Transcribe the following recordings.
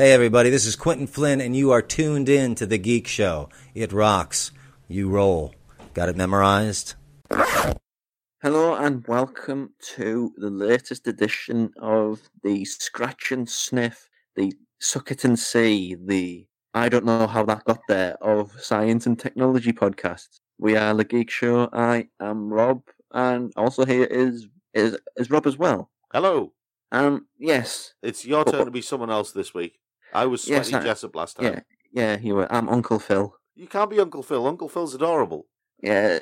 Hey, everybody, this is Quentin Flynn, and you are tuned in to The Geek Show. It rocks. You roll. Got it memorized? Hello, and welcome to the latest edition of the Scratch and Sniff, the Suck It and See, the I don't know how that got there of science and technology podcasts. We are The Geek Show. I am Rob, and also here is is, is Rob as well. Hello. Um, yes. It's your turn to be someone else this week. I was Yes, Sweaty I- Jessup last time. Yeah, yeah, you were. I'm Uncle Phil. You can't be Uncle Phil. Uncle Phil's adorable. Yeah,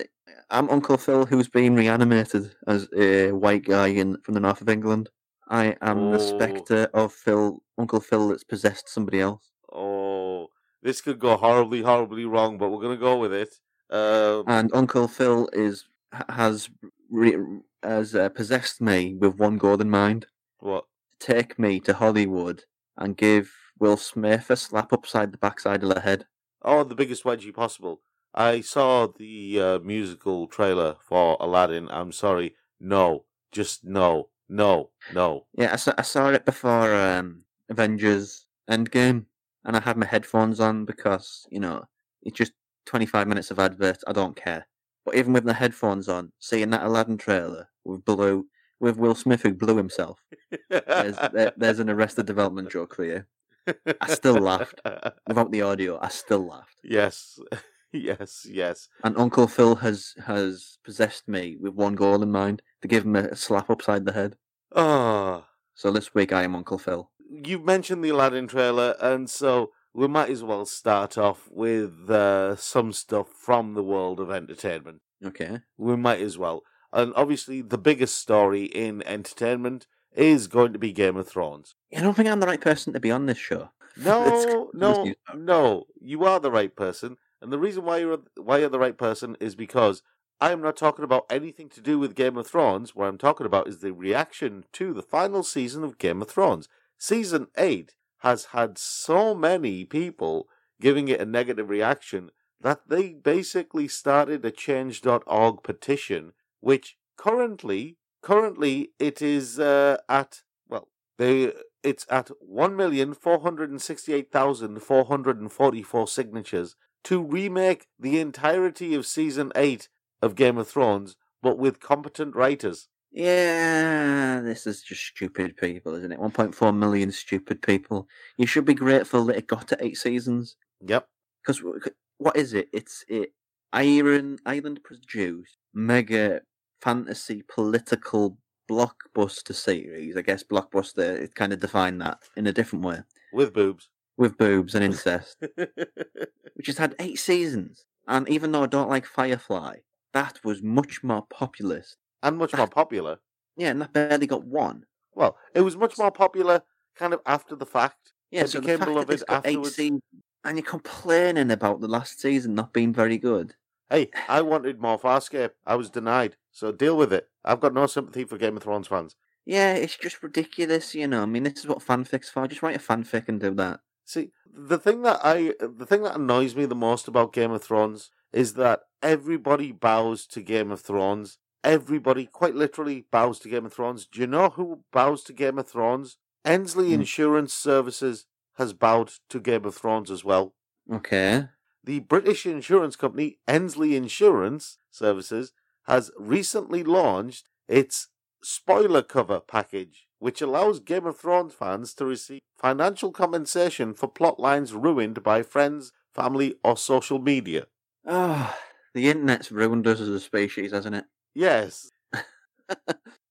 I'm Uncle Phil, who's been reanimated as a white guy in from the north of England. I am the Oh. spectre of Phil, Uncle Phil, that's possessed somebody else. Oh, this could go horribly, horribly wrong, but we're going to go with it. Um, And Uncle Phil is has re, has uh, possessed me with one goal in mind: what? take me to Hollywood and give Will Smith a slap upside the backside of the head. Oh, the biggest wedgie possible. I saw the uh, musical trailer for Aladdin. I'm sorry. No. Just no. No. No. Yeah, I saw, I saw it before um, Avengers Endgame, and I had my headphones on because you know it's just 25 minutes of advert. I don't care. But even with the headphones on, seeing that Aladdin trailer with Blue, with Will Smith who blew himself, there's, there, there's an Arrested Development joke for you. I still laughed. Without the audio, I still laughed. yes. yes. Yes. And Uncle Phil has has possessed me with one goal in mind: to give him a slap upside the head. Oh. So this week I am Uncle Phil. you mentioned the Aladdin trailer, and so we might as well start off with uh, some stuff from the world of entertainment. Okay. We might as well. And obviously, the biggest story in entertainment is going to be Game of Thrones. I don't think I'm the right person to be on this show. No, no, no. You are the right person, and the reason why you're why you're the right person is because I am not talking about anything to do with Game of Thrones. What I'm talking about is the reaction to the final season of Game of Thrones. Season eight has had so many people giving it a negative reaction that they basically started a Change.org petition, which currently currently it is uh, at well they it's at one million four hundred and sixty eight thousand four hundred and forty four signatures to remake the entirety of season eight of Game of Thrones, but with competent writers. Yeah, this is just stupid people, isn't it? 1.4 million stupid people. You should be grateful that it got to eight seasons. Yep. Because what is it? It's it Iron Island produced mega fantasy political blockbuster series. I guess blockbuster it kind of defined that in a different way With boobs. with boobs and incest, which has had eight seasons. And even though I don't like Firefly, that was much more populist. and much more popular. Yeah, and that barely got one. Well, it was much more popular kind of after the fact. Yeah, It so became the fact beloved that it's got eight afterwards. seasons and you're complaining about the last season not being very good. Hey, I wanted more Farscape. I was denied. So deal with it. I've got no sympathy for Game of Thrones fans. Yeah, it's just ridiculous, you know. I mean, this is what fanfic's for. Just write a fanfic and do that. See, the thing that I the thing that annoys me the most about Game of Thrones is that everybody bows to Game of Thrones. Everybody quite literally bows to Game of Thrones. Do you know who bows to Game of Thrones? Endsleigh Hmm. Insurance Services has bowed to Game of Thrones as well. Okay. The British insurance company Endsleigh Insurance Services has recently launched its spoiler cover package, which allows Game of Thrones fans to receive financial compensation for plot lines ruined by friends, family, or social media. Oh, the internet's ruined us as a species, hasn't it? Yes,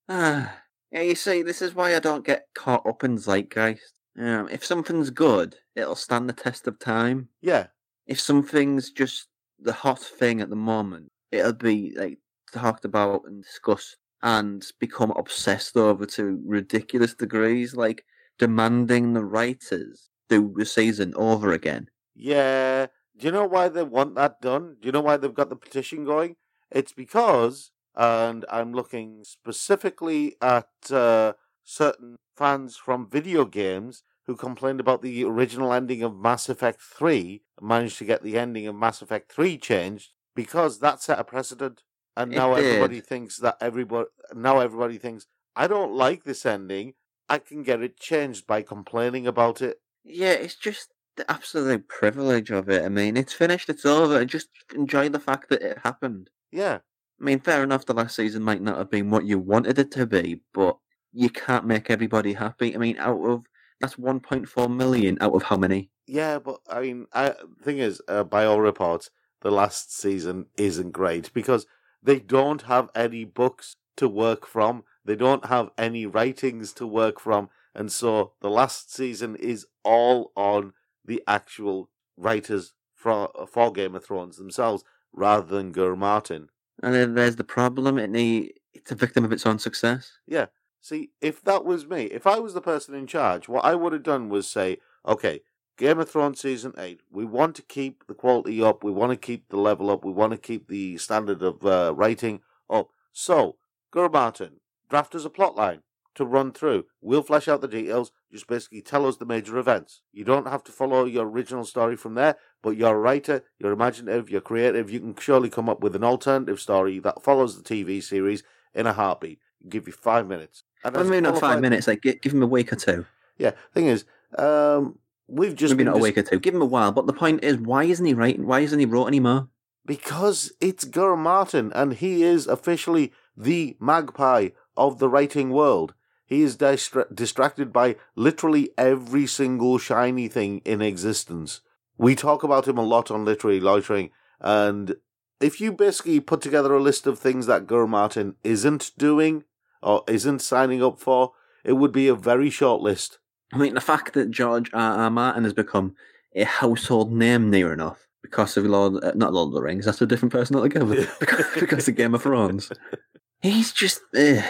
Ah, yeah, you see, this is why I don't get caught up in zeitgeist. Um, if something's good, it'll stand the test of time. yeah, If something's just the hot thing at the moment, it'll be like talked about and discussed and become obsessed over to ridiculous degrees. Like demanding the writers do the season over again. Yeah. Do you know why they want that done? Do you know why they've got the petition going? It's because, and I'm looking specifically at uh, certain fans from video games who complained about the original ending of Mass Effect 3, managed to get the ending of Mass Effect 3 changed because that set a precedent. And It now did. everybody thinks that everybody now everybody thinks I don't like this ending. I can get it changed by complaining about it. Yeah, it's just the absolute privilege of it. I mean, it's finished, it's over, just enjoy the fact that it happened. Yeah. I mean, fair enough, the last season might not have been what you wanted it to be, but you can't make everybody happy. I mean, out of that's 1.4 million out of how many? Yeah, but I mean, I thing is, uh, by all reports, the last season isn't great because they don't have any books to work from. They don't have any writings to work from, and so the last season is all on the actual writers for for Game of Thrones themselves, rather than GRR Martin. And then there's the problem, need, it's a victim of its own success. Yeah. See, if that was me, if I was the person in charge, what I would have done was say, okay, Game of Thrones season eight, we want to keep the quality up, we want to keep the level up, we want to keep the standard of uh, writing up. So, GRR Martin, draft us a plot line to run through. We'll flesh out the details. Just basically tell us the major events. You don't have to follow your original story from there, but you're a writer, you're imaginative, you're creative. You can surely come up with an alternative story that follows the TV series in a heartbeat. Give you five minutes. And I mean, not five minutes, like, give him a week or two. Yeah. Thing is, um, we've just Maybe been not a week or two. Give him a while. But the point is, why isn't he writing? Why isn't he wrote anymore? because it's GRR Martin, and he is officially the magpie of the writing world. He is distra- distracted by literally every single shiny thing in existence. We talk about him a lot on Literary Loitering, and if you basically put together a list of things that GRR Martin isn't doing or isn't signing up for, it would be a very short list. I mean, the fact that George R. R. Martin has become a household name near enough because of Lord, uh, not Lord of the Rings, that's a different person altogether. because, because of Game of Thrones. He's just, eh.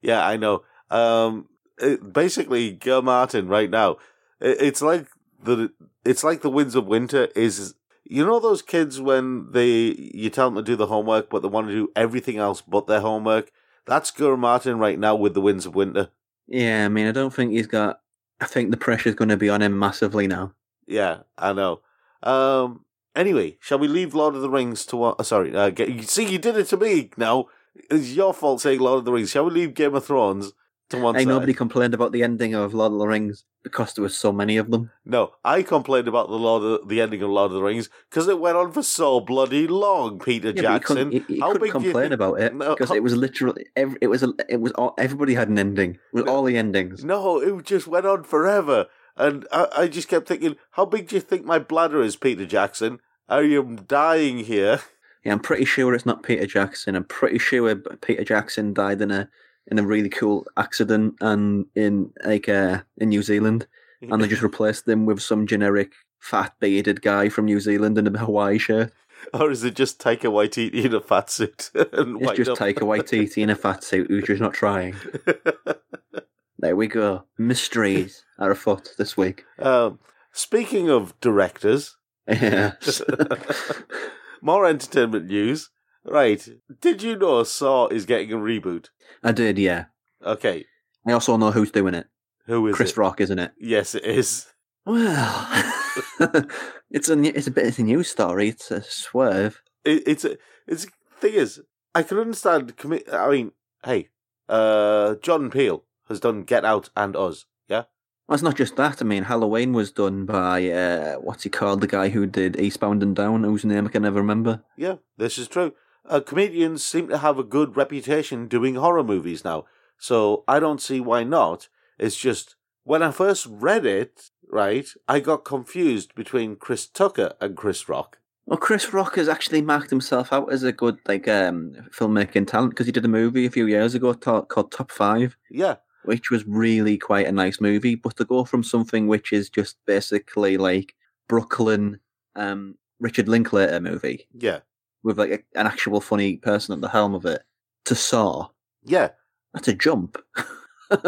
Yeah, I know. Um, it, basically, Gil Martin right now, it, it's like the it's like the Winds of Winter is. You know those kids when they you tell them to do the homework, but they want to do everything else but their homework. That's GRR Martin right now with the Winds of Winter. Yeah, I mean, I don't think he's got. I think the pressure's going to be on him massively now. Yeah, I know. Um. Anyway, shall we leave Lord of the Rings to what? Uh, sorry, uh, get, see, you did it to me. Now it's your fault saying Lord of the Rings. Shall we leave Game of Thrones side? nobody complained about the ending of Lord of the Rings because there was so many of them. No, I complained about the Lord, of, the ending of Lord of the Rings because it went on for so bloody long. Peter Yeah, but you Jackson, couldn't, you, you how couldn't do you complain about it because how- it was literally every, it was a, it was all, everybody had an ending with all the endings. No, it just went on forever, and I, I just kept thinking, how big do you think my bladder is, Peter Jackson? I am dying here. Yeah, I'm pretty sure it's not Peter Jackson. I'm pretty sure Peter Jackson died in a in a really cool accident and in like uh, in New Zealand, and they just replaced them with some generic fat bearded guy from New Zealand in a Hawaii shirt. or is it just Taika Waititi in a fat suit and It's just up? Taika Waititi in a fat suit who's just not trying. There we go. Mysteries are afoot this week. um, speaking of directors, Yes. more entertainment news. Right, did you know Saw is getting a reboot? I did, yeah. Okay, I also know who's doing it. who is Chris it? Rock, isn't it? Yes, it is. Well, it's a it's a bit it's a news story. It's a swerve. it, it's a, it's thing is, I can understand. Commi- I mean, hey, uh, Jordan Peele has done Get Out and Us. Yeah, Well, it's not just that. I mean, Halloween was done by uh, what's he called? The guy who did Eastbound and Down, whose name I can never remember. yeah, this is true. Uh, comedians seem to have a good reputation doing horror movies now, so I don't see why not. It's just when I first read it, right, I got confused between Chris Tucker and Chris Rock. Well, Chris Rock has actually marked himself out as a good like um, filmmaking talent because he did a movie a few years ago ta- called Top Five, Yeah, which was really quite a nice movie. But to go from something which is just basically like Brooklyn, um, Richard Linklater movie yeah, with like a, an actual funny person at the helm of it to Saw, yeah. that's a jump.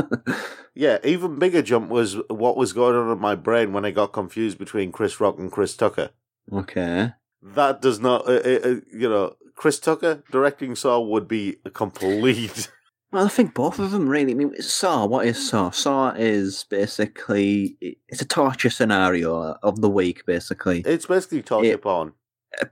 Yeah, even bigger jump was what was going on in my brain when I got confused between Chris Rock and Chris Tucker. okay. That does not, uh, uh, uh, you know, Chris Tucker directing Saw would be a complete. Well, I think both of them really. I mean, Saw. What is Saw? Saw is basically it's a torture scenario of the week, basically. It's basically torture It- porn.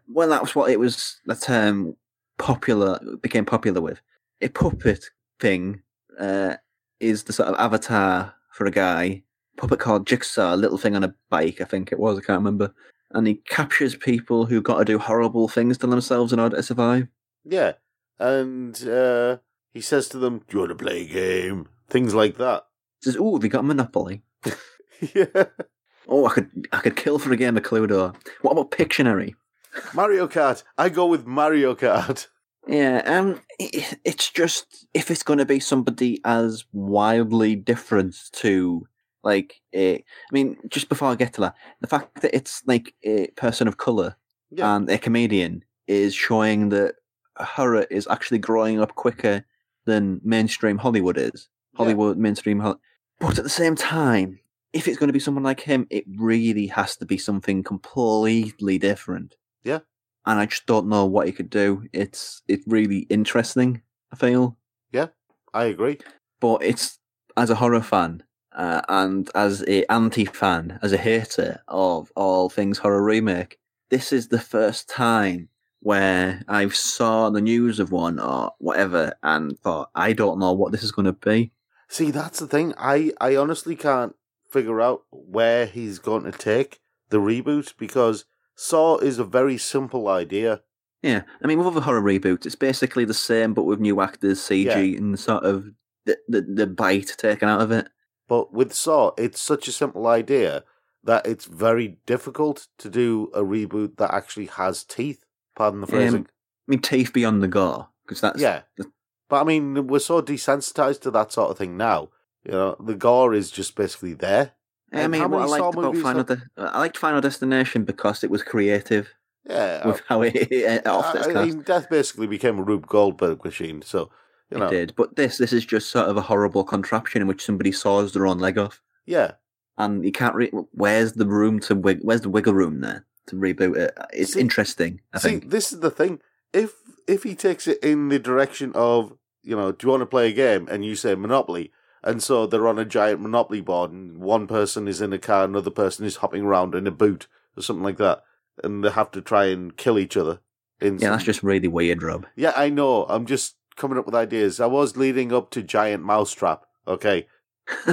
Well, that was what it was. The term popular became popular with a puppet thing. Uh, is the sort of avatar for a guy puppet called Jigsaw, a little thing on a bike. I think it was. I can't remember. And he captures people who've got to do horrible things to themselves in order to survive. Yeah, and uh, he says to them, "Do you want to play a game?" Things like that. He says, "Oh, have you got Monopoly? yeah, Oh, I could, I could kill for a game of Cluedo. What about Pictionary? Mario Kart. I go with Mario Kart. Yeah, um, it's just if it's going to be somebody as wildly different to like, I mean, just before I get to that, the fact that it's like a person of color Yeah, and a comedian is showing that horror is actually growing up quicker than mainstream Hollywood is. Yeah. Hollywood mainstream, Hol- but at the same time, if it's going to be someone like him, it really has to be something completely different. Yeah. and I just don't know what he could do. It's it's really interesting. I feel, Yeah, I agree. but it's as a horror fan uh, and as a anti fan, as a hater of all things horror remake, this is the first time where I've saw the news of one or whatever and thought I don't know what this is going to be. See, that's the thing. I, I honestly can't figure out where he's going to take the reboot because Saw is a very simple idea. Yeah, I mean, with other horror reboots, it's basically the same, but with new actors, CG, and sort of the, the the bite taken out of it. But with Saw, it's such a simple idea that it's very difficult to do a reboot that actually has teeth. Pardon the phrasing. Um, I mean, teeth beyond the gore, because that's yeah. But I mean, we're so desensitized to that sort of thing now. You know, the gore is just basically there. I mean, how I many Saw liked about movies Final, have- De- I liked Final Destination because it was creative Yeah. with uh, how it, it off I, I mean, Death basically became a Rube Goldberg machine. So, you know, It did, but this this is just sort of a horrible contraption in which somebody saws their own leg off, yeah. and you can't. Re- where's the room to wig- Where's the wiggle room there to reboot it? It's See- interesting. I See, think. this is the thing. If if he takes it in the direction of, you know, do you want to play a game? And you say Monopoly, and so they're on a giant Monopoly board, and one person is in a car, another person is hopping around in a boot or something like that, and they have to try and kill each other. In Yeah, some- that's just really weird, Rob. Yeah, I know. I'm just coming up with ideas. I was leading up to Giant Mousetrap. Okay.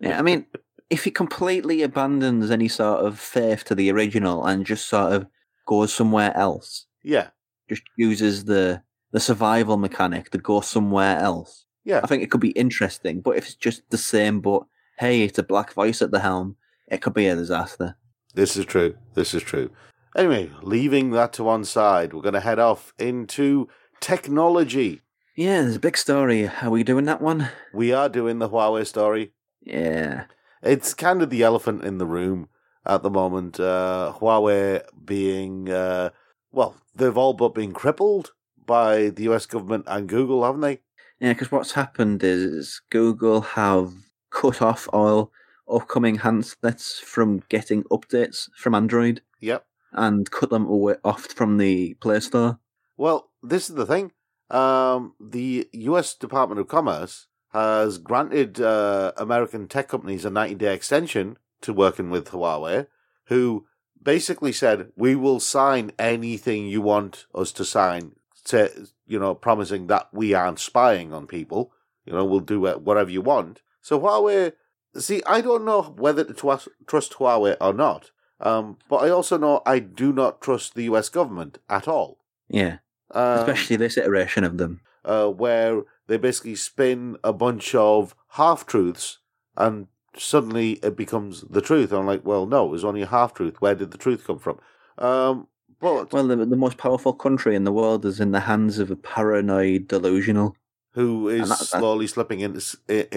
yeah, I mean, if he completely abandons any sort of faith to the original and just sort of goes somewhere else, Yeah. just uses the the survival mechanic to go somewhere else, Yeah. I think it could be interesting. But if it's just the same, but hey, it's a black voice at the helm, it could be a disaster. This is true. This is true. Anyway, leaving that to one side, we're going to head off into technology. Yeah, there's a big story. Are we doing that one? We are doing the Huawei story. Yeah. It's kind of the elephant in the room at the moment. Uh, Huawei being, uh, well, they've all but been crippled by the US government and Google, haven't they? Yeah, because what's happened is Google have cut off all upcoming handsets from getting updates from Android Yep. and cut them away off from the Play Store. Well, this is the thing. Um, the US Department of Commerce has granted uh, American tech companies a 90 day extension to working with Huawei, who basically said, We will sign anything you want us to sign, to, you know, promising that we aren't spying on people. You know, we'll do whatever you want. So Huawei, see, I don't know whether to trust, trust Huawei or not. Um, but I also know I do not trust the US government at all. Yeah, Um, especially this iteration of them. uh, where they basically spin a bunch of half truths and suddenly it becomes the truth. I'm like, well, no, it was only a half truth. Where did the truth come from? Um, but Well, the, the most powerful country in the world is in the hands of a paranoid delusional. who is that- that- slowly slipping into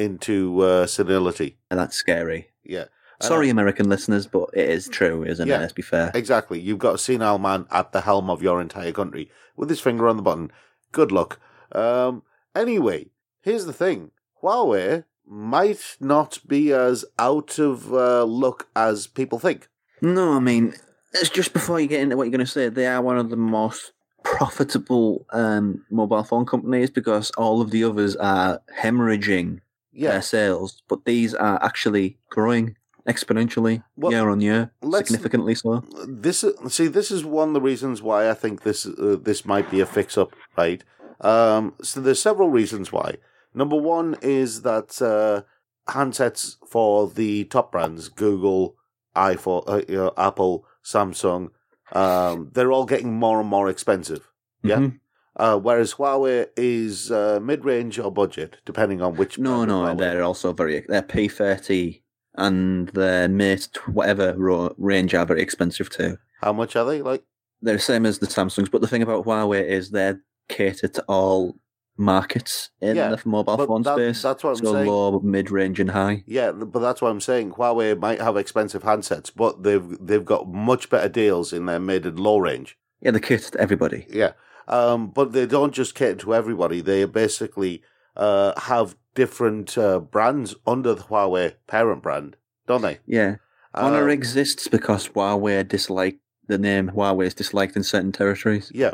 into uh, senility? And that's scary. Yeah. And Sorry, American listeners, but it is true, isn't Yeah. it? Let's be fair. Exactly. You've got a senile man at the helm of your entire country with his finger on the button. Good luck. Um, anyway, here's the thing. Huawei might not be as out of uh, look as people think. No, I mean, it's just before you get into what you're going to say, they are one of the most profitable um, mobile phone companies because all of the others are hemorrhaging Yeah. their sales, but these are actually growing exponentially Well, year on year, significantly so. this see this is one of the reasons why I think this uh, this might be a fix up, right? Um, so there's several reasons why. Number one is that uh, handsets for the top brands, Google, iPhone, uh, you know, Apple, Samsung, um, they're all getting more and more expensive. Yeah. Mhm. Uh, whereas Huawei is uh, mid range or budget, depending on which. No, no, Huawei. they're also very they're P thirty and their Mate whatever ro- range are very expensive too. How much are they? Like, They're the same as the Samsungs, but the thing about Huawei is they're catered to all markets in Yeah, the mobile phone that- space. that's what I'm so saying. low, mid range, and high. Yeah, but that's what I'm saying. Huawei might have expensive handsets, but they've they've got much better deals in their mid and low range. Yeah, they're catered to everybody. Yeah, um, but they don't just cater to everybody. They basically uh, have different uh, brands under the Huawei parent brand, don't they? Yeah, Honor Um, exists because Huawei dislike the name Huawei is disliked in certain territories. Yeah.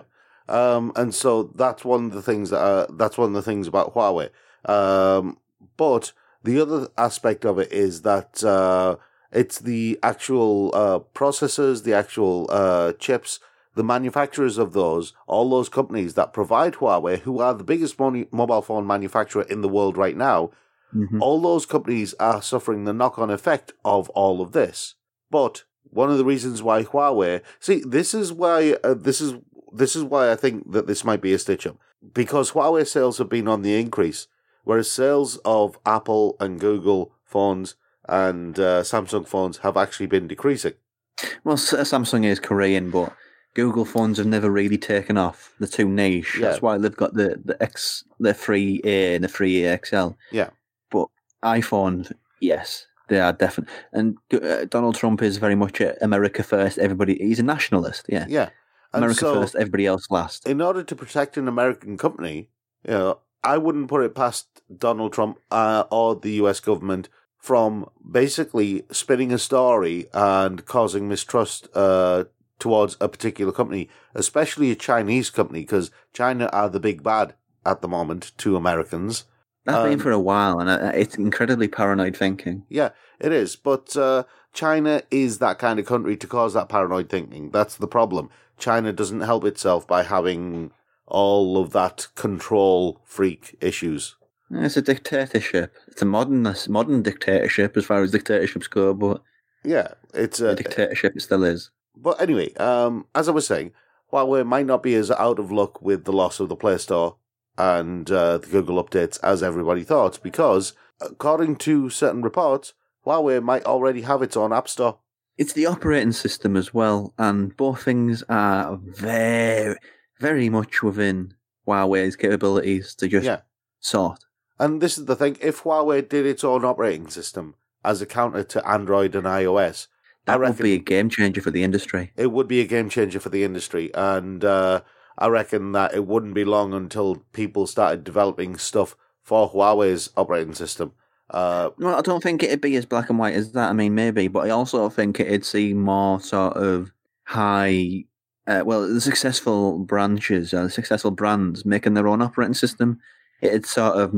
Um, and so that's one of the things that are, that's one of the things about Huawei. Um, but the other aspect of it is that uh, it's the actual uh, processors, the actual uh, chips, the manufacturers of those, all those companies that provide Huawei, who are the biggest mon- mobile phone manufacturer in the world right now, Mhm. all those companies are suffering the knock on effect of all of this. But one of the reasons why Huawei, see, this is why uh, this is this is why I think that this might be a stitch up because Huawei sales have been on the increase, whereas sales of Apple and Google phones and uh, Samsung phones have actually been decreasing. Well, Samsung is Korean, but Google phones have never really taken off. They're too niche. Yeah. That's why they've got the the X, the free A and the three free XL. Yeah. But iPhone, yes, they are definite. And uh, Donald Trump is very much America first. Everybody, he's a nationalist. Yeah, Yeah, America so- first. Everybody else last. in order to protect an American company, you know, I wouldn't put it past Donald Trump uh, or the U.S. government from basically spinning a story and causing mistrust uh, towards a particular company, especially a Chinese company, because China are the big bad at the moment to Americans. That's been um, for a while, and uh, it's incredibly paranoid thinking. Yeah, it is. But uh, China is that kind of country to cause that paranoid thinking. That's the problem. China doesn't help itself by having all of that control freak issues. It's a dictatorship. It's a modern modern dictatorship as far as dictatorships go, but Yeah, it's a a. dictatorship it still is. But anyway, um, as I was saying, Huawei might not be as out of luck with the loss of the Play Store and uh, the Google updates as everybody thought, because according to certain reports, Huawei might already have its own app store. It's the operating system as well, and both things are very, very much within Huawei's capabilities to just Yeah. sort. And this is the thing: if Huawei did its own operating system as a counter to Android and iOS, That would be a game changer for the industry. it would be a game changer for the industry. And uh, I reckon that it wouldn't be long until people started developing stuff for Huawei's operating system. Uh, Well, I don't think it'd be as black and white as that. I mean, maybe, but I also think it'd see more sort of high. Uh, well, the successful branches, uh, the successful brands making their own operating system. It'd sort of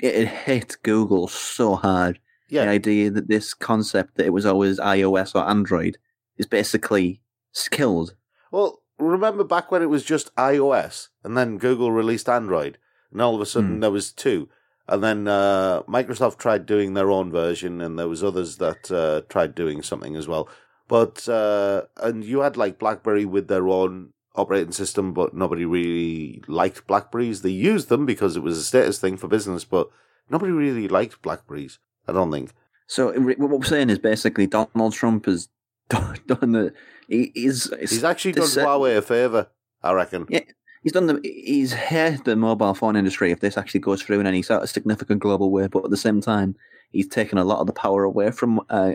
it'd hit Google so hard. yeah, The idea that this concept that it was always iOS or Android is basically skilled. Well, remember back when it was just iOS, and then Google released Android, and all of a sudden Hmm. there was two, and then uh, Microsoft tried doing their own version, and there was others that uh, tried doing something as well. But uh, and you had like BlackBerry with their own operating system, but nobody really liked Blackberries. They used them because it was a status thing for business, but nobody really liked Blackberries. I don't think. So what we're saying is basically Donald Trump has done the he, he's He's actually done Huawei a favor, I reckon. Yeah. He's done the he's hurt the mobile phone industry if this actually goes through in any sort of significant global way. But at the same time, he's taken a lot of the power away from uh,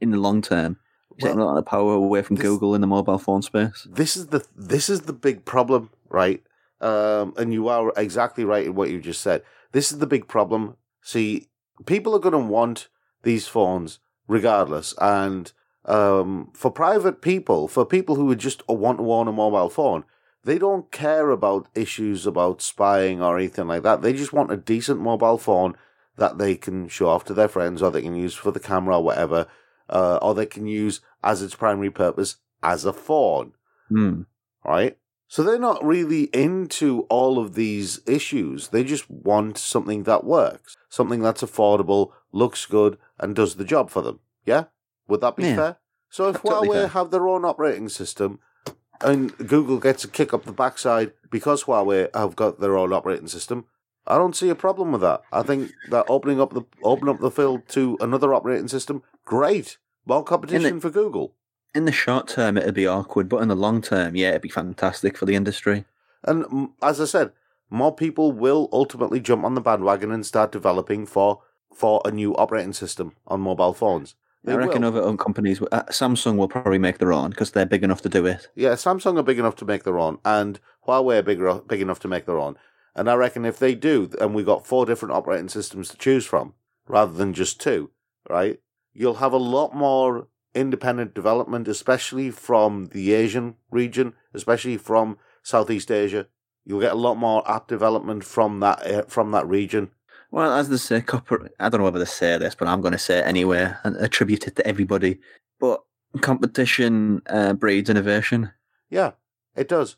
in the long term. He's taken a lot of the power away from this- Google in the mobile phone space. this is the this is the big problem, right? Um, and you are exactly right in what you just said. This is the big problem. See, people are going to want these phones regardless. And um, for private people, for people who would just want to own a mobile phone, they don't care about issues about spying or anything like that. They just want a decent mobile phone that they can show off to their friends or they can use for the camera or whatever, uh, or they can use as its primary purpose as a phone. Hmm. Right? So they're not really into all of these issues. They just want something that works, something that's affordable, looks good, and does the job for them. Yeah? Would that be Yeah. fair? So if totally Huawei fair. have their own operating system and Google gets a kick up the backside because Huawei have got their own operating system, I don't see a problem with that. I think that opening up the open up the field to another operating system, great. More competition for Google. In the short term, it'd be awkward, but in the long term, yeah, it'd be fantastic for the industry. And as I said, more people will ultimately jump on the bandwagon and start developing for for a new operating system on mobile phones. They I reckon will. other own companies, uh, Samsung will probably make their own because they're big enough to do it. Yeah, Samsung are big enough to make their own, and Huawei are big, big enough to make their own. And I reckon if they do, and we've got four different operating systems to choose from, rather than just two, right? You'll have a lot more independent development, especially from the Asian region, especially from Southeast Asia. You'll get a lot more app development from that uh, from that region. Well, as they say, copper, I don't know whether they say this, but I'm going to say it anyway and attribute it to everybody. But competition uh, breeds innovation, Yeah, it does.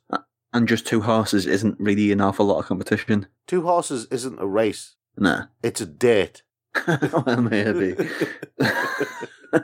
and just two horses isn't really an awful lot of competition. Two horses isn't a race; Nah. it's a date. well, maybe.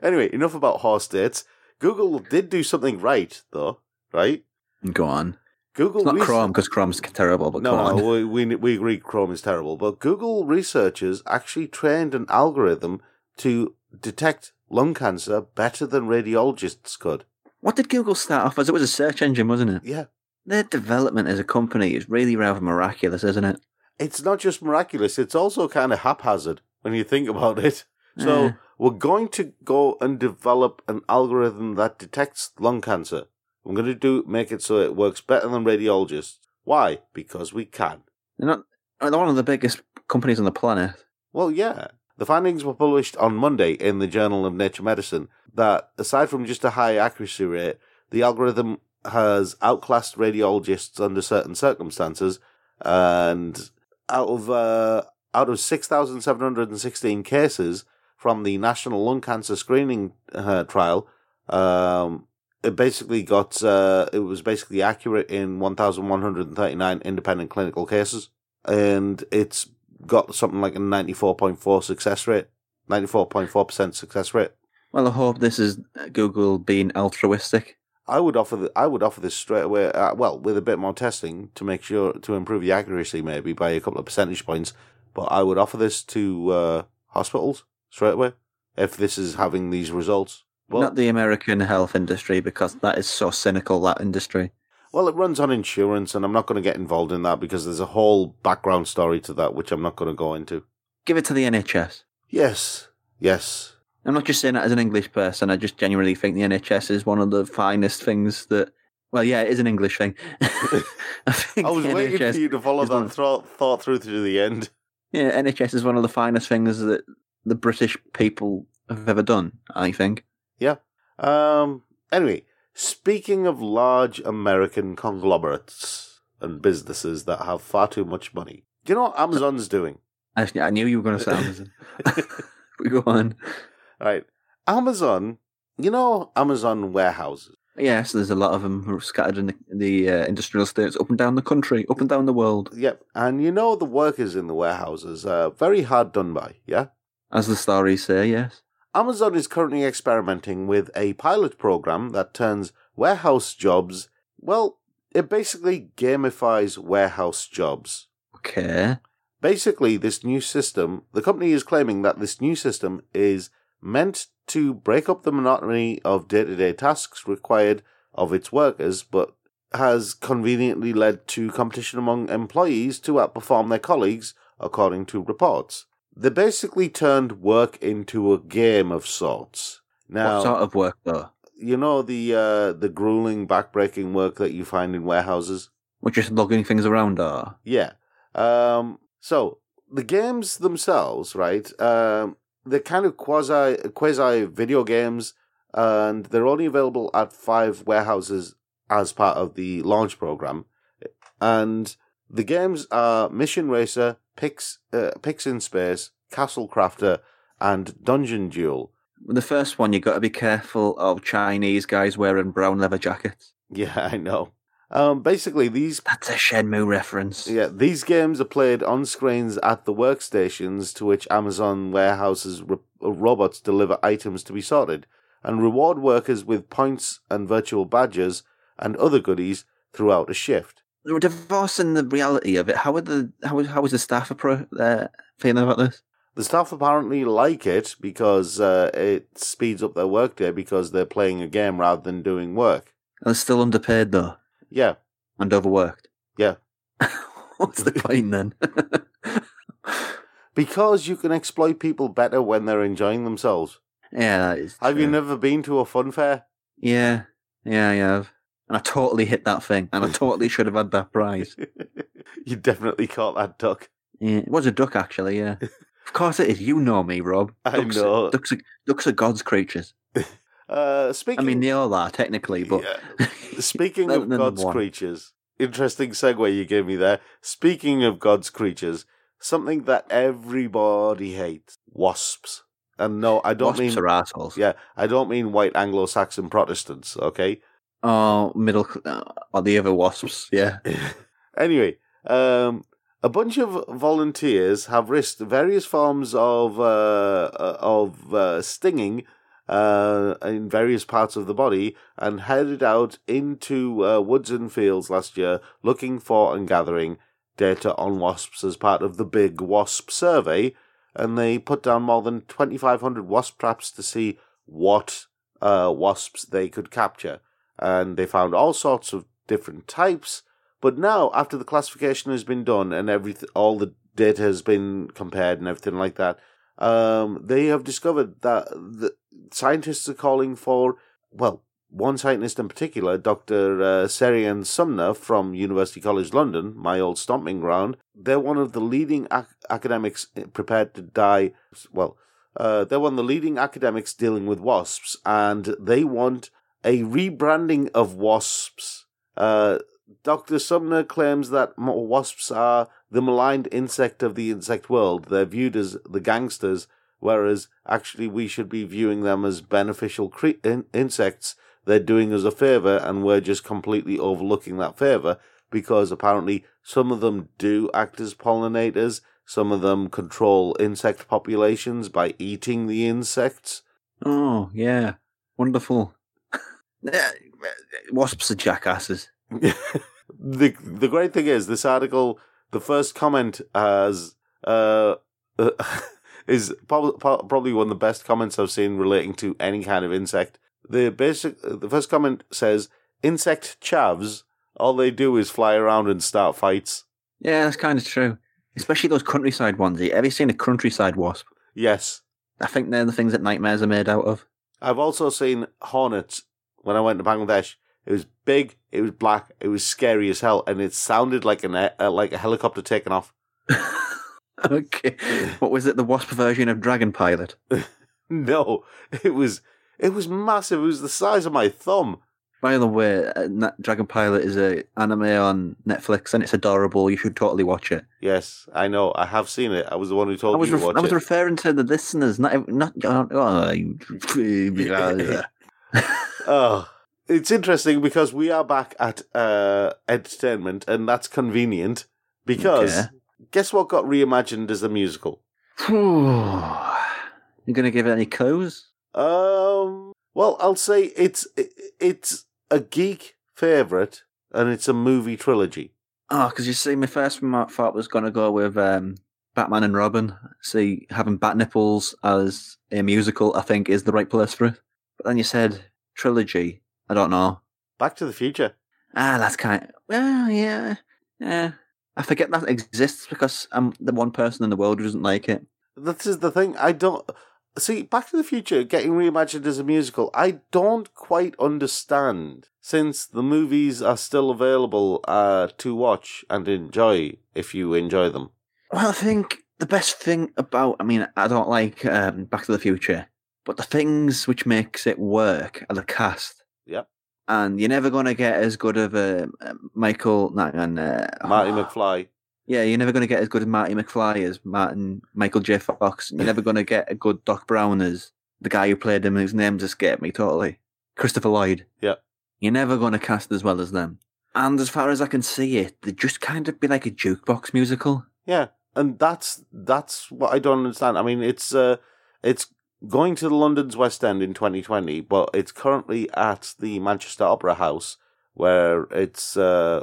anyway, enough about horse dates. Google did do something right, though. Right? Go on. Google It's not res- Chrome because Chrome's terrible, but No, no, we, we we agree Chrome is terrible, but Google researchers actually trained an algorithm to detect lung cancer better than radiologists could. What did Google start off as? It was a search engine, wasn't it? Yeah, Their development as a company is really rather miraculous, isn't it? it's not just miraculous; it's also kind of haphazard when you think about it. So Eh. we're going to go and develop an algorithm that detects lung cancer. I'm going to do make it so it works better than radiologists. Why? Because we can. They're not. They're one of the biggest companies on the planet. Well, yeah. The findings were published on Monday in the Journal of Nature Medicine that, aside from just a high accuracy rate, the algorithm has outclassed radiologists under certain circumstances. And out of uh, out of six thousand seven hundred and sixteen cases from the National Lung Cancer Screening uh, Trial, um, it basically got uh, it was basically accurate in one thousand one hundred and thirty nine independent clinical cases, and it's got something like a ninety four point four success rate, ninety four point four percent success rate. Well, I hope this is Google being altruistic. I would offer the, I would offer this straight away. Uh, well, with a bit more testing to make sure to improve the accuracy, maybe by a couple of percentage points. But I would offer this to uh, hospitals straight away if this is having these results. Well, Not the American health industry because that is so cynical. That industry. well, it runs on insurance, and I'm not going to get involved in that because there's a whole background story to that, which I'm not going to go into. Give it to the NHS. Yes, yes, I'm not just saying that as an English person. I just genuinely think the NHS is one of the finest things that. Well, yeah, it is an English thing. I, think I was waiting NHS for you to follow one that thought, thought through to the end. Yeah, NHS is one of the finest things that the British people have ever done. I think. Um. Anyway, speaking of large American conglomerates and businesses that have far too much money, do you know what Amazon's doing? I, I knew you were going to say Amazon. we go on. Right, Amazon. You know Amazon warehouses. Yes, there's a lot of them scattered in the, the uh, industrial estates up and down the country, up and down the world, Yep, and you know the workers in the warehouses are very hard done by. Yeah. as the stories say. Yes. Amazon is currently experimenting with a pilot program that turns warehouse jobs, well, it basically gamifies warehouse jobs. Okay. Basically, this new system, the company is claiming that this new system is meant to break up the monotony of day to day tasks required of its workers, but has conveniently led to competition among employees to outperform their colleagues, according to reports. They basically turned work into a game of sorts. Now, what sort of work though? you know the uh, the grueling, backbreaking work that you find in warehouses. We're just lugging things around, or Yeah. Um, so the games themselves, right? Um, they're kind of quasi quasi video games, and they're only available at five warehouses as part of the launch program. And the games are Mission Racer, Pix, uh, Pix in Space, Castle Crafter, and Dungeon Duel. The first one, you got to be careful of Chinese guys wearing brown leather jackets. Yeah, I know. Um, basically, these That's a Shenmue reference. yeah these games are played on screens at the workstations to which Amazon warehouses ro- robots deliver items to be sorted, and reward workers with points and virtual badges and other goodies throughout a shift. We're divorcing the reality of it. How are the how how was the staff appro- uh, feeling about this? The staff apparently like it because uh, it speeds up their workday because they're playing a game rather than doing work. They're still underpaid though Yeah, and overworked. yeah. What's the point then? Because you can exploit people better when they're enjoying themselves. yeah, that is. Have you never been to a fun fair? Yeah, yeah, I have. And I totally hit that thing, and I totally should have had that prize. you definitely caught that duck. Yeah, it was a duck, actually. Yeah, of course it is. You know me, Rob. I Ducks, know. Ducks are, ducks are God's creatures. Uh, I mean, they all are technically, but Yeah. speaking of God's one. creatures, interesting segue you gave me there. Speaking of God's creatures, something that everybody hates: wasps. And no, I don't wasps mean are assholes. yeah, I don't mean white Anglo-Saxon Protestants. Okay. Oh, middle uh, or the other wasps. Yeah. anyway, um, a bunch of volunteers have risked various forms of uh, uh, of uh, stinging uh, in various parts of the body and headed out into uh, woods and fields last year looking for and gathering data on wasps as part of the big wasp survey. And they put down more than 2,500 wasp traps to see what wasps they could capture. And they found all sorts of different types. But now, after the classification has been done and everything, all the data has been compared and everything like that, um, they have discovered that the scientists are calling for, well, one scientist in particular, Dr. Uh, Seirian Sumner from University College London, my old stomping ground, they're one of the leading ac- academics prepared to die. Well, uh, they're one of the leading academics dealing with wasps, and they want a rebranding of wasps. Uh, Dr. Sumner claims that wasps are the maligned insect of the insect world. They're viewed as the gangsters, whereas actually we should be viewing them as beneficial cre- in- insects. They're doing us a favor, and we're just completely overlooking that favor because apparently some of them do act as pollinators. Some of them control insect populations by eating the insects. Oh, yeah. Wonderful. Yeah, Wasps are jackasses. the the great thing is this article. The first comment has uh, is probably probably one of the best comments I've seen relating to any kind of insect. The basic the first comment says insect chavs. All they do is fly around and start fights. Yeah, that's kind of true. Especially those countryside ones. Have you seen a countryside wasp? Yes, I think they're the things that nightmares are made out of. I've also seen hornets when I went to Bangladesh. It was big, it was black, it was scary as hell, and it sounded like an uh, like a helicopter taking off. okay. What was it? The wasp version of Dragon Pilot? No, it was it was massive. It was the size of my thumb. By the way, uh, Dragon Pilot is a anime on Netflix and it's adorable. You should totally watch it. Yes, I know. I have seen it. I was the one who told I was, you ref- to watch I was it. referring to the listeners, not not. Oh, oh, it's interesting because we are back at uh, entertainment, and that's convenient because Okay. guess what got reimagined as a musical? you gonna give it any clues? Um, well, I'll say it's it's a geek favorite, and it's a movie trilogy. Oh, because you see, my first thought was gonna go with um, Batman and Robin. See, having Bat Nipples as a musical, I think, is the right place for it. But then you said trilogy. I don't know. Back to the Future. Ah, that's kind. well, yeah, yeah. I forget that exists because I'm the one person in the world who doesn't like it. This is the thing. I don't see Back to the Future getting reimagined as a musical. I don't quite understand since the movies are still available uh, to watch and enjoy if you enjoy them. Well, I think the best thing about, I mean, I don't like um, Back to the Future, but the things which makes it work are the cast. Yep. And you're never going to get as good of a uh, Michael, not, and, uh, Marty McFly. Yeah, you're never going to get as good as Marty McFly as Martin Michael J. Fox. You're never going to get a good Doc Brown as the guy who played him, His name just escaped me totally. Christopher Lloyd. Yeah. You're never going to cast as well as them. And as far as I can see it, they just kind of be like a jukebox musical. Yeah, and that's that's what I don't understand. I mean, it's uh, it's going to the London's West End in 2020, but it's currently at the Manchester Opera House, where it's uh,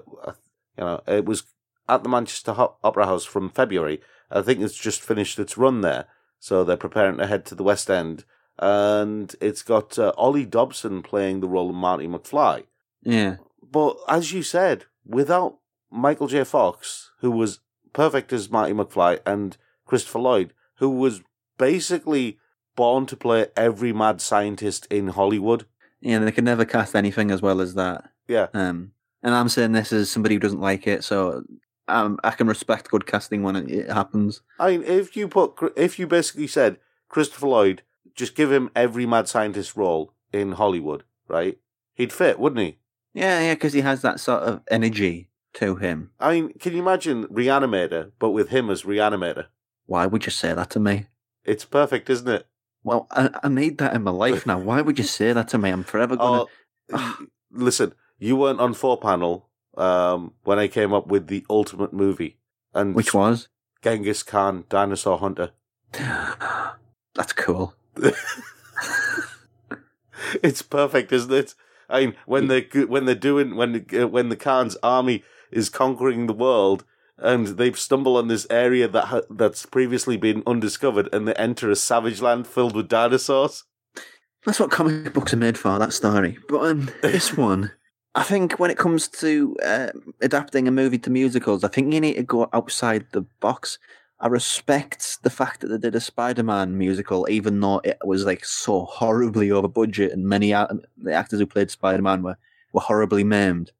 you know, it was at the Manchester Ho- Opera House from February. I think it's just finished its run there, so they're preparing to head to the West End, and it's got uh, Ollie Dobson playing the role of Marty McFly. Yeah. But as you said, without Michael J. Fox, who was perfect as Marty McFly, and Christopher Lloyd, who was basically born to play every mad scientist in Hollywood. Yeah, they can never cast anything as well as that. Yeah. Um, and I'm saying this as somebody who doesn't like it, so um, I can respect good casting when it, it happens. I mean, if you put, if you basically said Christopher Lloyd, just give him every mad scientist role in Hollywood, right? He'd fit, wouldn't he? Yeah, yeah, because he has that sort of energy to him. I mean, can you imagine Reanimator, but with him as Reanimator? Why would you say that to me? It's perfect, isn't it? Well, I, I need that in my life now. Why would you say that to me? I'm forever gonna. Oh, listen, you weren't on four panel um, when I came up with the ultimate movie, and Which was? Genghis Khan, Dinosaur Hunter. That's cool. It's perfect, isn't it? I mean, when they when they're doing when uh, when the Khan's army is conquering the world, and they've stumbled on this area that ha- that's previously been undiscovered, and they enter a savage land filled with dinosaurs. That's what comic books are made for. That story. But um, this one, I think, when it comes to uh, adapting a movie to musicals, I think you need to go outside the box. I respect the fact that they did a Spider-Man musical, even though it was like so horribly over budget, and many a- the actors who played Spider-Man were were horribly maimed.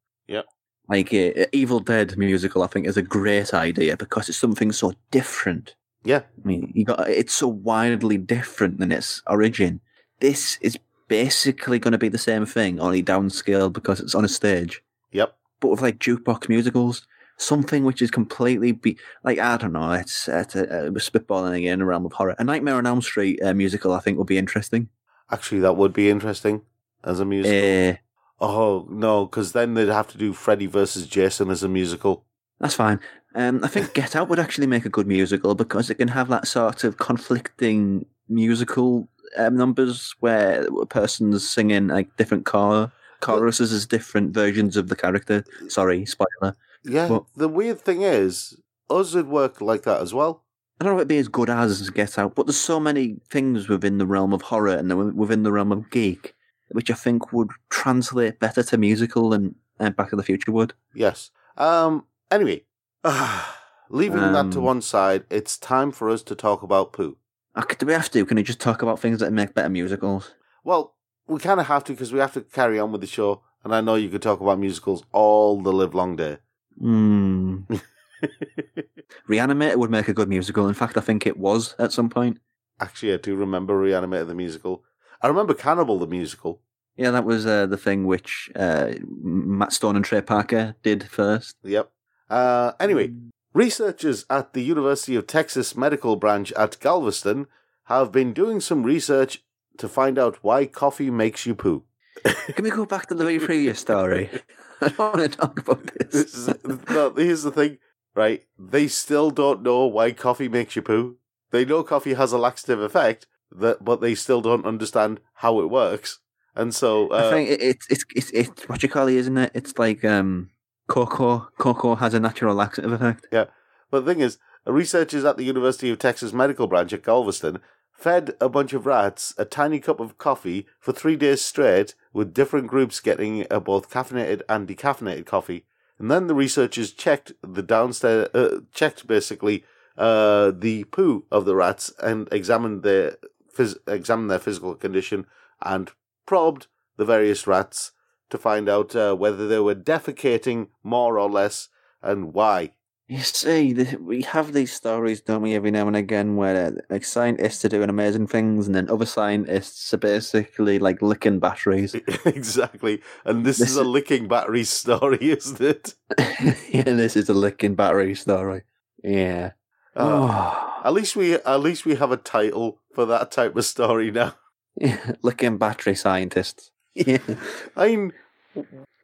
Like uh, Evil Dead musical, I think is a great idea because it's something so different. Yeah, I mean, you got it's so wildly different than its origin. This is basically going to be the same thing, only downscaled because it's on a stage. yep. But with like jukebox musicals, something which is completely be like I don't know. It's, it's uh, we're spitballing again in the realm of horror. A Nightmare on Elm Street uh, musical, I think, would be interesting. Actually, that would be interesting as a musical. Uh, oh no, because then they'd have to do Freddy versus Jason as a musical. that's fine. Um, I think Get Out would actually make a good musical because it can have that sort of conflicting musical um, numbers where a person's singing like different car choruses as different versions of the character. Sorry, spoiler. Yeah. Well- the weird thing is, us would work like that as well. I don't know if it'd be as good as Get Out, but there's so many things within the realm of horror and within the realm of geek which I think would translate better to musical than uh, Back to the Future would. Yes. Um. Anyway, leaving that to Um, one side, it's time for us to talk about poo. Do we have to? Can we just talk about things that make better musicals? Well, we kind of have to because we have to carry on with the show. And I know you could talk about musicals all the live long day. Hmm. Reanimator would make a good musical. In fact, I think it was at some point. Actually, I do remember Reanimator the musical. I remember Cannibal the musical. Yeah, that was uh, the thing which uh, Matt Stone and Trey Parker did first. Yep. Uh, anyway, researchers at the University of Texas Medical Branch at Galveston have been doing some research to find out why coffee makes you poo. Can we go back to the very previous story? I don't want to talk about This this. is, no, here's the thing, right? They still don't know why coffee makes you poo. They know coffee has a laxative effect, that, but they still don't understand how it works. And so, uh, I think it, it's it's it's it's what you call it, isn't it? It's like um, cocoa. Cocoa has a natural laxative effect. Yeah, but the thing is, researchers at the University of Texas Medical Branch at Galveston fed a bunch of rats a tiny cup of coffee for three days straight, with different groups getting uh, both caffeinated and decaffeinated coffee. And then the researchers checked the downstairs, uh, checked basically uh, the poo of the rats and examined their phys- examined their physical condition and probed the various rats to find out uh, whether they were defecating more or less and why. You see, the, we have these stories, don't we, every now and again, where uh, like scientists are doing amazing things, and then other scientists are basically like licking batteries. exactly. And this, This is a licking battery story, isn't it? yeah, this is a licking battery story. Yeah. Uh, At least we at least we have a title for that type of story now. Yeah, licking battery scientists. Yeah. I mean,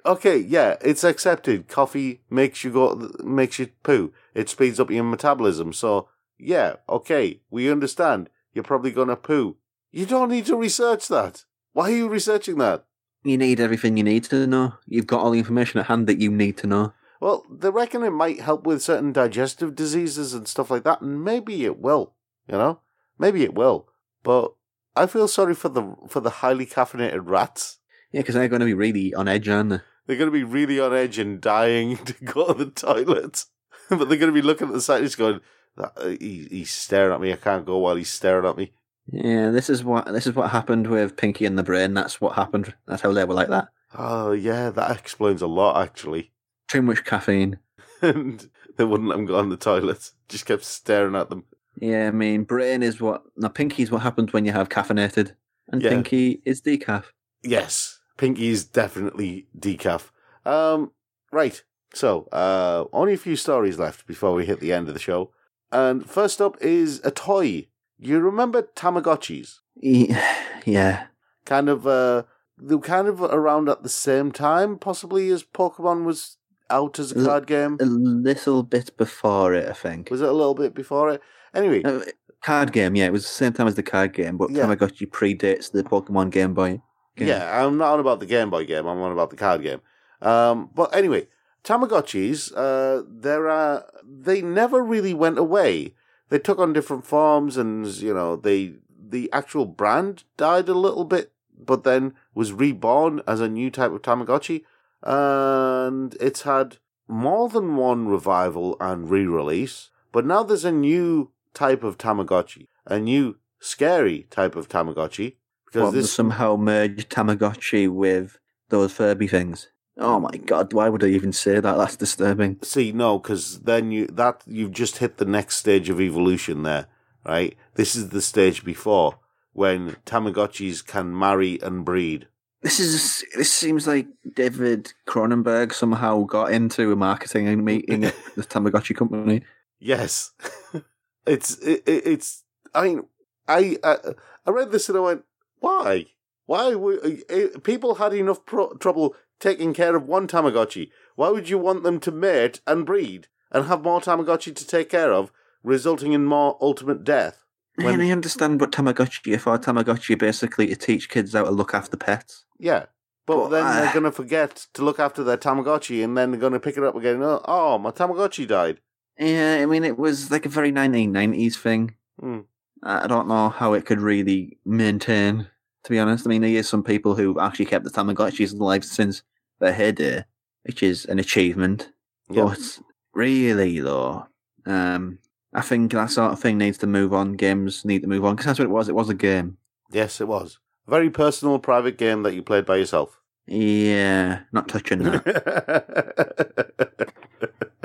okay, yeah, it's accepted. Coffee makes you go makes you poo. It speeds up your metabolism. So yeah, okay, we understand. You're probably gonna poo. You don't need to research that. Why are you researching that? You need everything you need to know. You've got all the information at hand that you need to know. Well, they reckon it might help with certain digestive diseases and stuff like that, and maybe it will. You know, maybe it will. But I feel sorry for the for the highly caffeinated rats. Yeah, because they're going to be really on edge, aren't they? They're going to be really on edge and dying to go to the toilet, but they're going to be looking at the scientist going, "That- uh, he, "He's staring at me. I can't go while he's staring at me." Yeah, this is what this is what happened with Pinky and the Brain. That's what happened. That's how they were like that. Oh yeah, that explains a lot actually. Too much caffeine. and they wouldn't let him go on the toilet. Just kept staring at them. Yeah, I mean, Brain is what. No, Pinky's what happens when you have caffeinated, and Yeah. Pinky is decaf. Yes, Pinky is definitely decaf. Um, right. So, uh, only a few stories left before we hit the end of the show. And first up is a toy. You remember Tamagotchis? Ye- Yeah, Kind of, uh, they were kind of around at the same time, possibly as Pokemon was out as a card game. a little bit before it, I think. Was it a little bit before it? Anyway, Uh, card game, yeah, it was the same time as the card game, but Yeah. Tamagotchi predates the Pokemon Game Boy. game. Yeah, I'm not on about the Game Boy game. I'm on about the card game. Um, but anyway, Tamagotchis, uh, there are they never really went away. They took on different forms, and you know, they the actual brand died a little bit, but then was reborn as a new type of Tamagotchi, and it's had more than one revival and re-release. But now there's a new type of Tamagotchi, a new scary type of Tamagotchi. Because What, this somehow merged Tamagotchi with those Furby things. Oh my god, why would I even say that? That's disturbing. See, no, because then you that you've just hit the next stage of evolution there, right? This is the stage before when Tamagotchis can marry and breed. This is this seems like David Cronenberg somehow got into a marketing meeting at the Tamagotchi company. Yes, it's it, it, it's. I mean, I uh, I read this and I went, why? Why would uh, people had enough pro- trouble taking care of one Tamagotchi? Why would you want them to mate and breed and have more Tamagotchi to take care of, resulting in more ultimate death? When- and I understand what Tamagotchi are for. Tamagotchi are basically to teach kids how to look after pets. Yeah. But But then I- they're going to forget to look after their Tamagotchi and then they're going to pick it up again. Oh, oh, my Tamagotchi died. Yeah, I mean, it was like a very 1990s thing. Hmm. I don't know how it could really maintain, to be honest. I mean, there is some people who actually kept the Tamagotchis alive since their heyday, which is an achievement. Yeah. But really, though, um, I think that sort of thing needs to move on. Games need to move on because that's what it was. It was a game. Yes, it was. A very personal, private game that you played by yourself. Yeah, not touching that.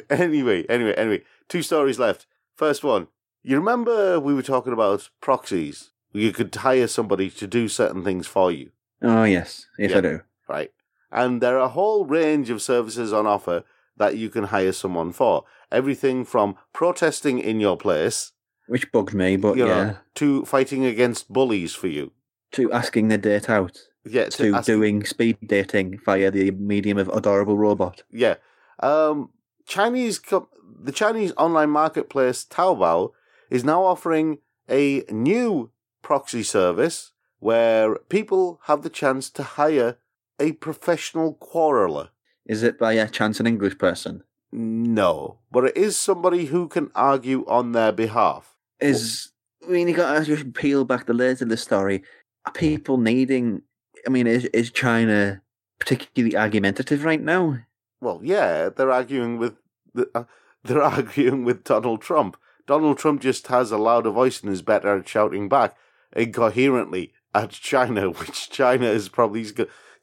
anyway, anyway, anyway. Two stories left. First one. You remember we were talking about proxies? You could hire somebody to do certain things for you. oh yes, yes Yeah. I do. right? And there are a whole range of services on offer that you can hire someone for. Everything from protesting in your place, Which bugged me, but you yeah, know, to fighting against bullies for you. to asking the date out. Yeah, to ask- doing speed dating via the medium of adorable robot. Yeah. Um, Chinese co- the Chinese online marketplace Taobao is now offering a new proxy service where people have the chance to hire a professional quarreler. Is it by a chance an English person? No, but it is somebody who can argue on their behalf. Is I mean you got to peel back the layers of the story. Are people needing? I mean, is is China particularly argumentative right now? Well, yeah, they're arguing with they're arguing with Donald Trump. Donald Trump just has a louder voice and is better at shouting back incoherently at China, which China is probably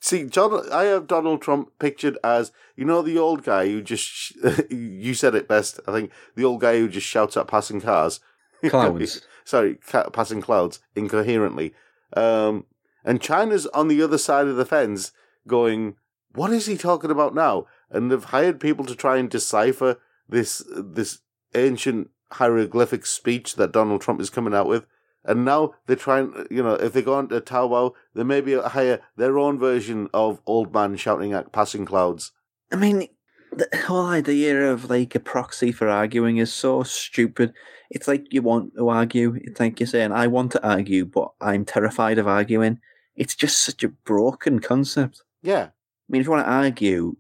See, John, I have Donald Trump pictured as you know the old guy who just you said it best. I think the old guy who just shouts at passing cars, Clouds. Sorry, ca- passing clouds incoherently. Um, and China's on the other side of the fence, going, "What is he talking about now?" And they've hired people to try and decipher this this ancient hieroglyphic speech that Donald Trump is coming out with. And now they're trying, you know, if they go on into Taobao, they maybe hire their own version of Old Man shouting at passing clouds. I mean, the whole idea of like a proxy for arguing is so stupid. It's like you want to argue. It's like you're saying, I want to argue, but I'm terrified of arguing. It's just such a broken concept. Yeah, I mean, if you want to argue,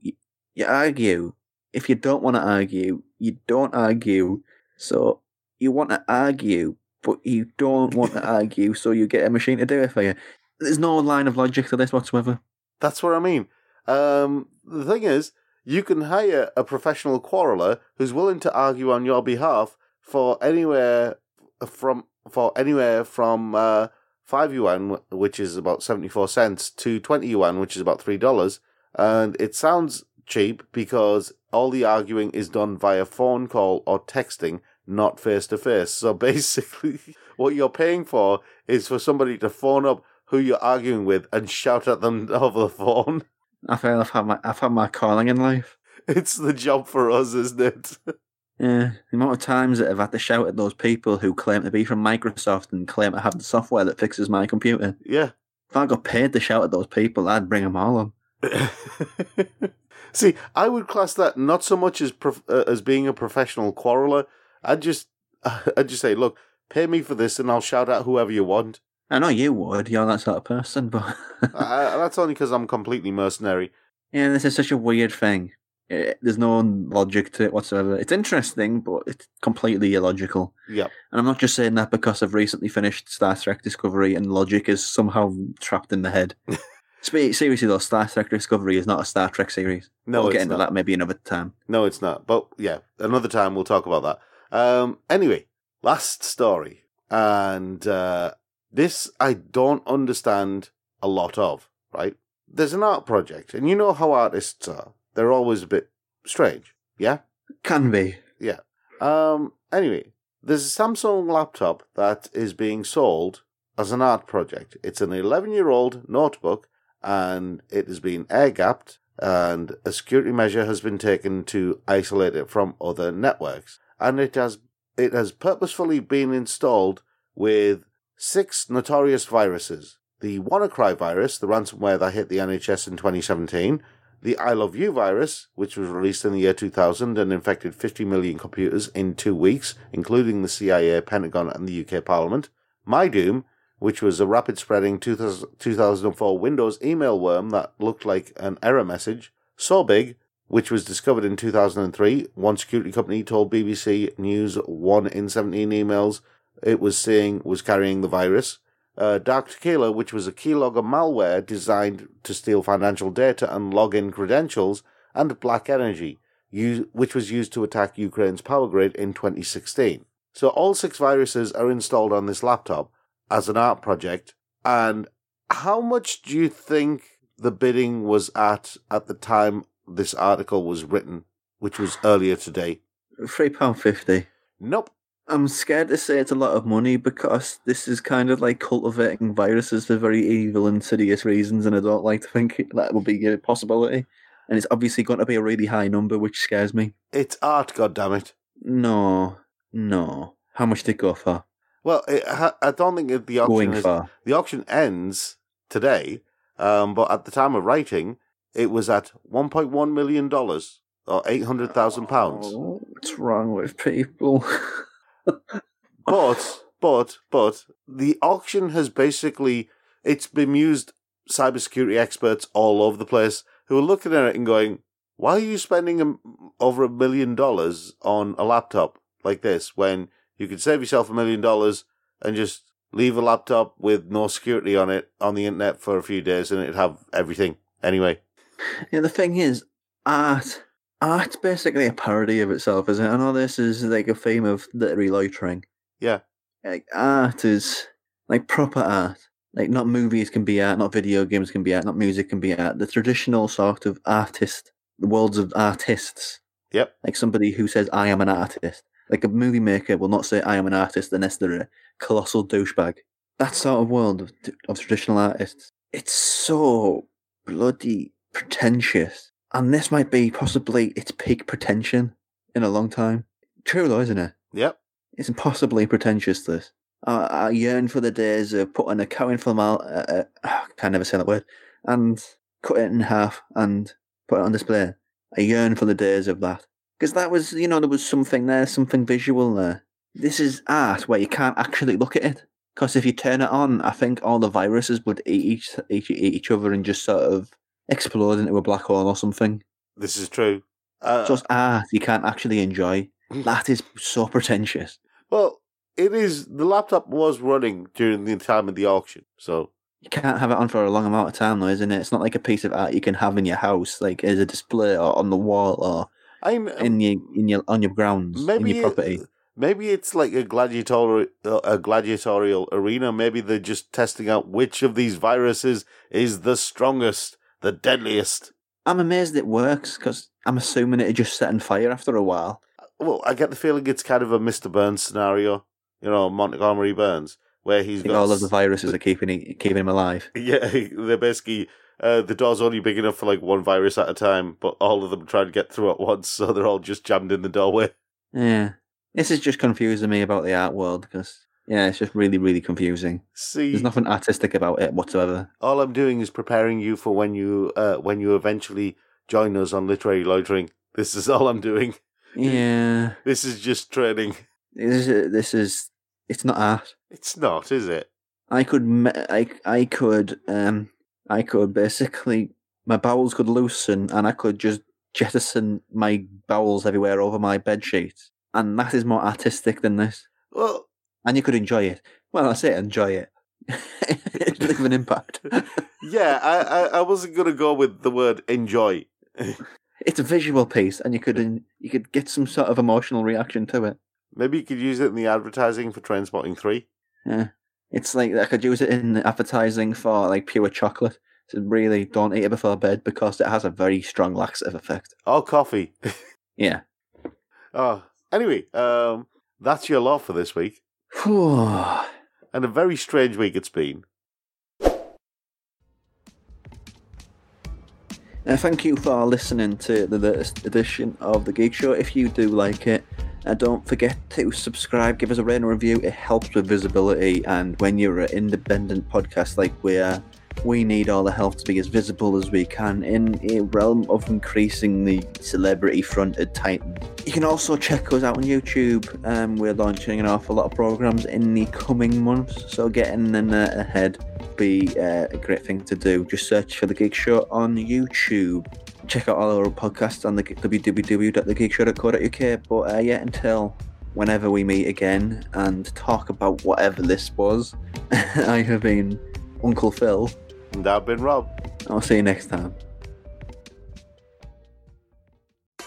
you, argue. If you don't want to argue, you don't argue. So you want to argue, but you don't want to argue, so you get a machine to do it for you. There's no line of logic to this whatsoever. that's what I mean. Um, the thing is, you can hire a professional quarreler who's willing to argue on your behalf for anywhere from for anywhere from uh, five yuan, which is about seventy four cents, to twenty yuan, which is about three dollars. And it sounds cheap because all the arguing is done via phone call or texting, not face to face. So basically, what you're paying for is for somebody to phone up who you're arguing with and shout at them over the phone. I feel I've had my I've had my calling in life. It's the job for us, isn't it? Yeah, the amount of times that I've had to shout at those people who claim to be from Microsoft and claim to have the software that fixes my computer. yeah. If I got paid to shout at those people, I'd bring them all on. See, I would class that not so much as prof- uh, as being a professional quarreler. I'd just, I'd just say, look, pay me for this, and I'll shout at whoever you want. I know you would. You're that sort of person, but I, that's only because I'm completely mercenary. yeah, this is such a weird thing. Eh, There's no logic to it whatsoever. It's interesting, but it's completely illogical. Yep. And I'm not just saying that because I've recently finished Star Trek Discovery and logic is somehow trapped in the head. Seriously though, Star Trek Discovery is not a Star Trek series. No, we'll get into not. that maybe another time. No, it's not. But yeah, another time we'll talk about that. Um, anyway, last story, and uh, this I don't understand a lot of. Right? There's an art project, and you know how artists are. They're always a bit strange. Yeah. Can be. Yeah. Um. Anyway, there's a Samsung laptop that is being sold as an art project. It's an 11 year old notebook, and it has been air gapped, and a security measure has been taken to isolate it from other networks. And it has it has purposefully been installed with six notorious viruses: the WannaCry virus, the ransomware that hit the NHS in 2017 the I Love You virus, which was released in the year 2000 and infected 50 million computers in two weeks, including the CIA, Pentagon, and the UK Parliament. MyDoom, which was a rapid spreading 2000 2004 Windows email worm that looked like an error message. Sobig, which was discovered in 2003. One security company told BBC News 1 in 17 emails it was saying was carrying the virus uh, Dark Tequila, which was a keylogger malware designed to steal financial data and login credentials, and Black Energy, u- which was used to attack Ukraine's power grid in 2016. So all six viruses are installed on this laptop as an art project. And how much do you think the bidding was at at the time this article was written, which was earlier today? Three pound fifty. Nope. I'm scared to say it's a lot of money because this is kind of like cultivating viruses for very evil, insidious reasons, and I don't like to think that would be a possibility. And it's obviously going to be a really high number, which scares me. It's art, goddammit. No, no. How much did it go for? Well, it, I don't think it- the auction Going is, for. the auction ends today, um, but at the time of writing, it was at one point one million dollars or eight hundred thousand pounds. Oh, what's wrong with people? But but but the auction has basically it's bemused cybersecurity experts all over the place who are looking at it and going, "Why are you spending a, over a million dollars on a laptop like this when you could save yourself a million dollars and just leave a laptop with no security on it on the internet for a few days and it'd have everything anyway?" yeah, the thing is, art. Art's basically a parody of itself, isn't it? I know this is like a theme of literary loitering. Yeah. Like art is like proper art Like not movies can be art, not video games can be art, not music can be art. The traditional sort of artist, the worlds of artists. Yep. Like somebody who says I am an artist. Like a movie maker will not say I am an artist unless they're a colossal douchebag. That sort of world of, of traditional artists. It's so bloody pretentious. And this might be possibly its peak pretension in a long time. True though, isn't it? Yep. It's impossibly pretentious, this. I, I yearn for the days of putting a cow in formal, uh, uh, I can never say that word, and cut it in half and put it on display. I yearn for the days of that. Because that was, you know, there was something there, something visual there. This is art where you can't actually look at it. Because if you turn it on, I think all the viruses would eat each, each, eat each other and just sort of explode into a black hole or something. This is true. Uh, Just art you can't actually enjoy. That is so pretentious. well, it is. The laptop was running during the time of the auction, so You can't have it on for a long amount of time, though, isn't it? It's not like a piece of art you can have in your house, like as a display or on the wall or I'm uh, in your in your on your grounds, maybe in your uh, property. It, maybe it's like a gladiatorial uh, a gladiatorial arena. Maybe they're just testing out which of these viruses is the strongest, the deadliest. I'm amazed it works because I'm assuming it just set on fire after a while. Well, I get the feeling it's kind of a Mr. Burns scenario, you know, Montgomery Burns, where he's got all of the viruses are keeping keeping him alive. Yeah, they're basically uh, the door's only big enough for like one virus at a time, but all of them try to get through at once, so they're all just jammed in the doorway. Yeah, this is just confusing me about the art world because yeah, it's just really really confusing. See, There's nothing artistic about it whatsoever. all I'm doing is preparing you for when you uh, when you eventually join us on literary loitering. This is all I'm doing. Yeah, This is just training. this is this is it's not art. It's not, is it? I could I I could um I could basically my bowels could loosen and I could just jettison my bowels everywhere over my bed sheets, and that is more artistic than this. Well, And you could enjoy it. Well, I say enjoy it. It'd leave an impact. yeah, I, I, I wasn't gonna go with the word enjoy. it's a visual piece, and you could you could get some sort of emotional reaction to it. Maybe you could use it in the advertising for Trainspotting Three. Yeah, it's like I could use it in advertising for like pure chocolate. So really, don't eat it before bed because it has a very strong laxative effect. Or coffee. Yeah. oh, anyway, um, that's your law for this week. And a very strange week it's been. Uh, thank you for listening to the latest edition of the Geek Show. If you do like it, uh, don't forget to subscribe, give us a rating and review. It helps with visibility, and when you're an independent podcast like we are, we need all the help to be as visible as we can in a realm of increasingly celebrity-fronted titan. You can also check us out on YouTube. Um, we're launching an awful lot of programs in the coming months, so getting in ahead be uh, a great thing to do. Just search for The Geek Show on YouTube. Check out all our podcasts on the www.thegeekshow.co.uk. But uh, yeah, until whenever we meet again and talk about whatever this was, I have been Uncle Phil. And I've been Rob. I'll see you next time.